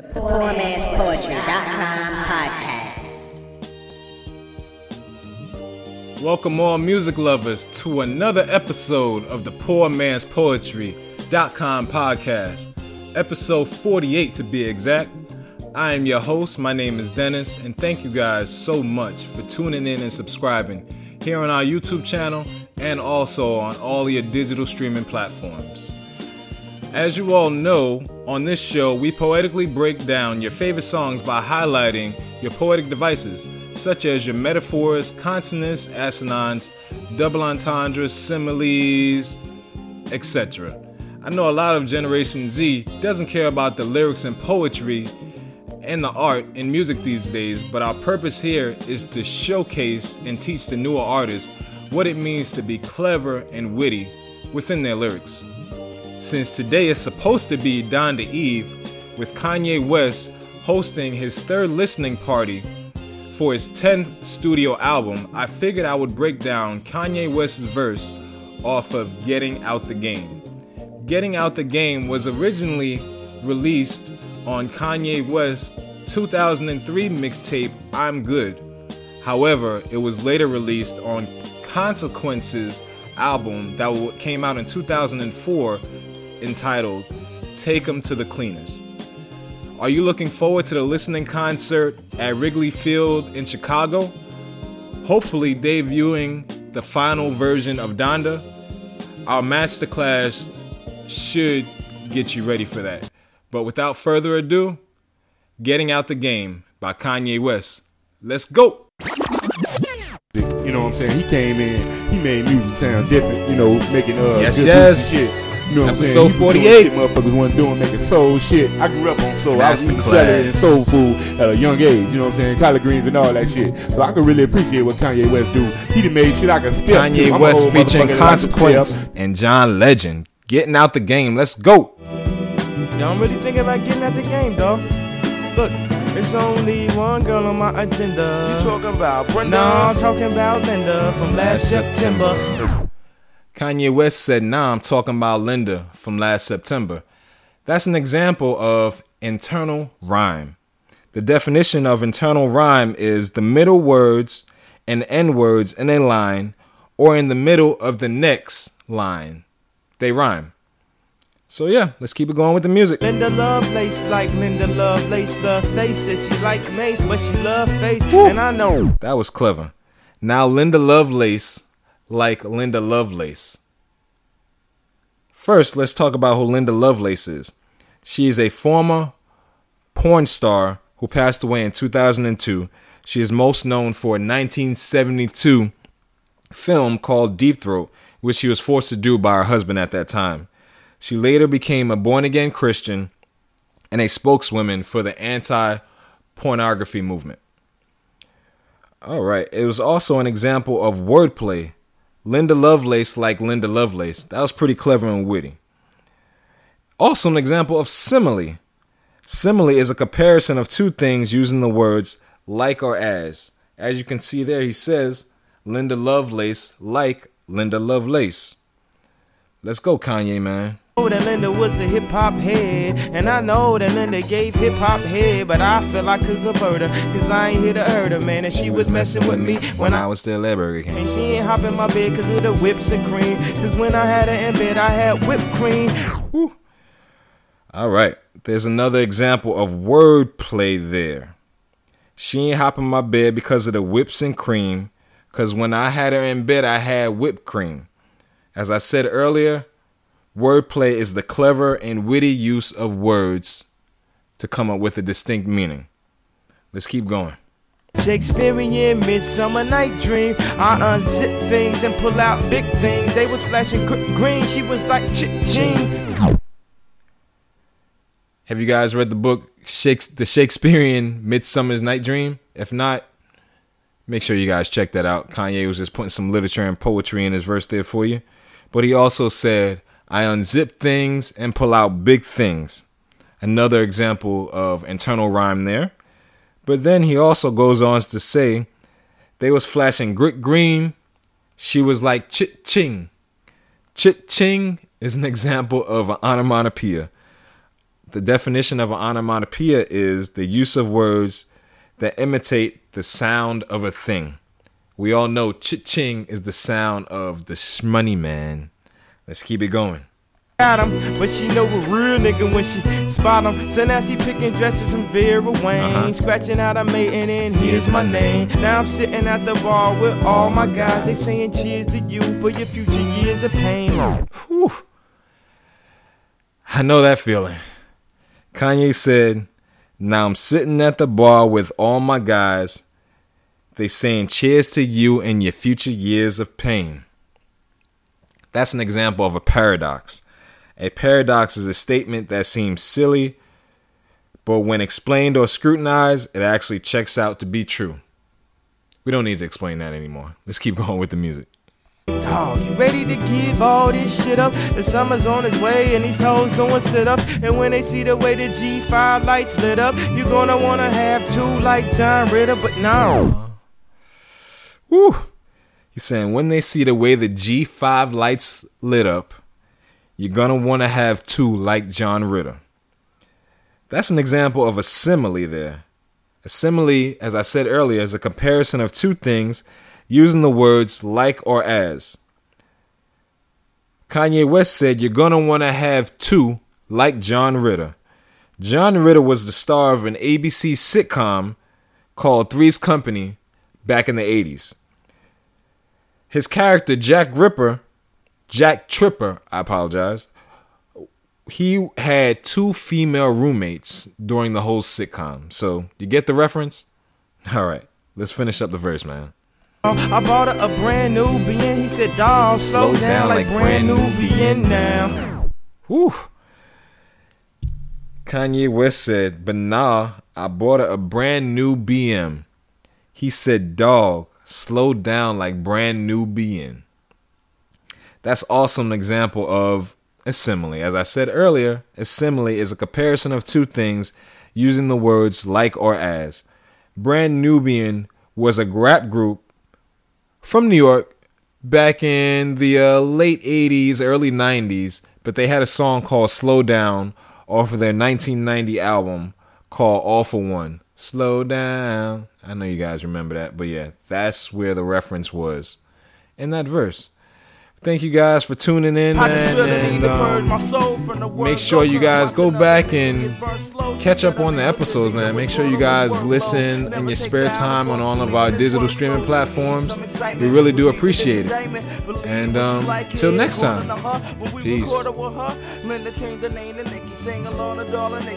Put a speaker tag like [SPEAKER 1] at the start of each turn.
[SPEAKER 1] The PoorMan'sPoetry.com podcast.
[SPEAKER 2] Welcome, all music lovers, to another episode of the Poor Man's Poetry.com podcast, episode 48 to be exact. I am your host. My name is Dennis, and thank you guys so much for tuning in and subscribing here on our YouTube channel and also on all your digital streaming platforms. As you all know, on this show, we poetically break down your favorite songs by highlighting your poetic devices, such as your metaphors, consonance, assonance, double entendres, similes, etc. I know a lot of Generation Z doesn't care about the lyrics and poetry and the art in music these days, but our purpose here is to showcase and teach the newer artists what it means to be clever and witty within their lyrics. Since today is supposed to be Donda Eve, with Kanye West hosting his third listening party for his 10th studio album, I figured I would break down Kanye West's verse off of Getting Out the Game. Getting Out the Game was originally released on Kanye West's 2003 mixtape I'm Good. However, it was later released on Consequence's album that came out in 2004 entitled Take 'em to the Cleaners. Are you looking forward to the listening concert at Wrigley Field in Chicago? Hopefully, debuting the final version of Donda. Our masterclass should get you ready for that. But without further ado, Getting Out the Game by Kanye West. Let's go!
[SPEAKER 3] You know what I'm saying? He came in, he made music sound different, you know, making uh
[SPEAKER 2] Yes, yes.
[SPEAKER 3] shit. You know what I'm saying? He was doing
[SPEAKER 2] 48.
[SPEAKER 3] Shit motherfuckers wasn't doing making soul shit. I grew up on soul. I was eating and soul food at a young age, you know what I'm saying? Collard greens and all that shit. So I could really appreciate what Kanye West do. He done made shit I can step. I'm
[SPEAKER 2] Kanye
[SPEAKER 3] a
[SPEAKER 2] West featuring
[SPEAKER 3] motherfucker that I can
[SPEAKER 2] Consequence and John Legend. Getting Out the Game. Let's go!
[SPEAKER 4] Y'all really thinking about getting out the game, dog? Look, it's only one girl on my agenda.
[SPEAKER 5] You talking about Brenda?
[SPEAKER 4] No, I'm talking about Linda from last September.
[SPEAKER 2] Kanye West said, Nah, I'm talking about Linda from last September. That's an example of internal rhyme. The definition of internal rhyme is the middle words and end words in a line or in the middle of the next line. They rhyme. So, yeah, let's keep it going with the music.
[SPEAKER 4] Linda Lovelace like Linda Lovelace love faces. She like Mace, but she love face. And I know
[SPEAKER 2] That was clever. Now, Linda Lovelace like Linda Lovelace. First, let's talk about who Linda Lovelace is. She is a former porn star who passed away in 2002. She is most known for a 1972 film called Deep Throat, which she was forced to do by her husband at that time. She later became a born again Christian and a spokeswoman for the anti pornography movement. All right. It was also an example of wordplay. Linda Lovelace like Linda Lovelace. That was pretty clever and witty. Also, an example of simile. Simile is a comparison of two things using the words like or as. As you can see there, he says Linda Lovelace like Linda Lovelace. Let's go, Kanye, man.
[SPEAKER 4] Oh, that Linda was a hip hop head. And I know that Linda gave hip hop head. But I feel I could convert her. Cause I ain't here to hurt her, man. And she was messing with me
[SPEAKER 2] when I was still at Burger King.
[SPEAKER 4] And she ain't hop in my bed cause of the whips and cream. Cause when I had her in bed, I had whipped cream.
[SPEAKER 2] All right. There's another example of wordplay there. She ain't hopping my bed because of the whips and cream. Cause when I had her in bed, I had whipped cream. As I said earlier, wordplay is the clever and witty use of words to come up with a distinct meaning. Let's keep going.
[SPEAKER 4] Shakespearean midsummer night dream. I unzip things and pull out big things. They was flashing gr- green. She was like ching.
[SPEAKER 2] Have you guys read the book Shakes- The Shakespearean Midsummer's Night Dream? If not, make sure you guys check that out. Kanye was just putting some literature and poetry in his verse there for you. But he also said, I unzip things and pull out big things. Another example of internal rhyme there. But then he also goes on to say, they was flashing grit green. She was like chit ching. Chit ching is an example of an onomatopoeia. The definition of an onomatopoeia is the use of words that imitate the sound of a thing. We all know chit ching is the sound of the shmoney man. Let's keep it going.
[SPEAKER 4] Got him, but she know a real nigga when she spot him. So now she picking dresses from Vera Wang,
[SPEAKER 2] Uh-huh.
[SPEAKER 4] scratching out a mate and then here's my name. Now I'm sitting at the bar with all my guys. They saying cheers to you for your future years of pain.
[SPEAKER 2] Whew. I know that feeling. Kanye said, Now I'm sitting at the bar with all my guys. They saying cheers to you and your future years of pain. That's an example of a paradox. A paradox is a statement that seems silly, but when explained or scrutinized, it actually checks out to be true. We don't need to explain that anymore. Let's keep going with the music.
[SPEAKER 4] Dog, you ready to give all this shit up? The summer's on its way and these hoes doing sit ups. And when they see the way the G5 lights lit up, you gonna wanna have two like John Ritter, but no.
[SPEAKER 2] Woo! He's saying when they see the way the G5 lights lit up, you're gonna want to have two like John Ritter. That's an example of a simile there. A simile, as I said earlier, is a comparison of two things using the words like or as. Kanye West said you're gonna want to have two like John Ritter. John Ritter was the star of an ABC sitcom called Three's Company back in the 80s. His character, Jack Ripper, Jack Tripper, I apologize, he had two female roommates during the whole sitcom. So, you get the reference? All right, let's finish up the verse, man.
[SPEAKER 4] I bought her a brand new BN. He said, dawg, slow, down, like Brand Nubian now.
[SPEAKER 2] Whew. Kanye West said, but nah, I bought her a brand new BM. He said, dog, slow down like Brand Nubian. That's also an example of a simile. As I said earlier, a simile is a comparison of two things using the words like or as. Brand Nubian was a rap group from New York back in the uh, late 80s, early 90s, but they had a song called Slow Down off of their 1990 album called All for One. Slow down. I know you guys remember that, but yeah, that's where the reference was in that verse. Thank you guys for tuning in, man. And, um,
[SPEAKER 4] my soul from the
[SPEAKER 2] make sure you guys go back and
[SPEAKER 4] Get burned slow.
[SPEAKER 2] catch up on the episodes, man. Make sure you guys listen in your spare time on all of our digital streaming platforms. We really do appreciate it. And um, till next time,
[SPEAKER 4] peace.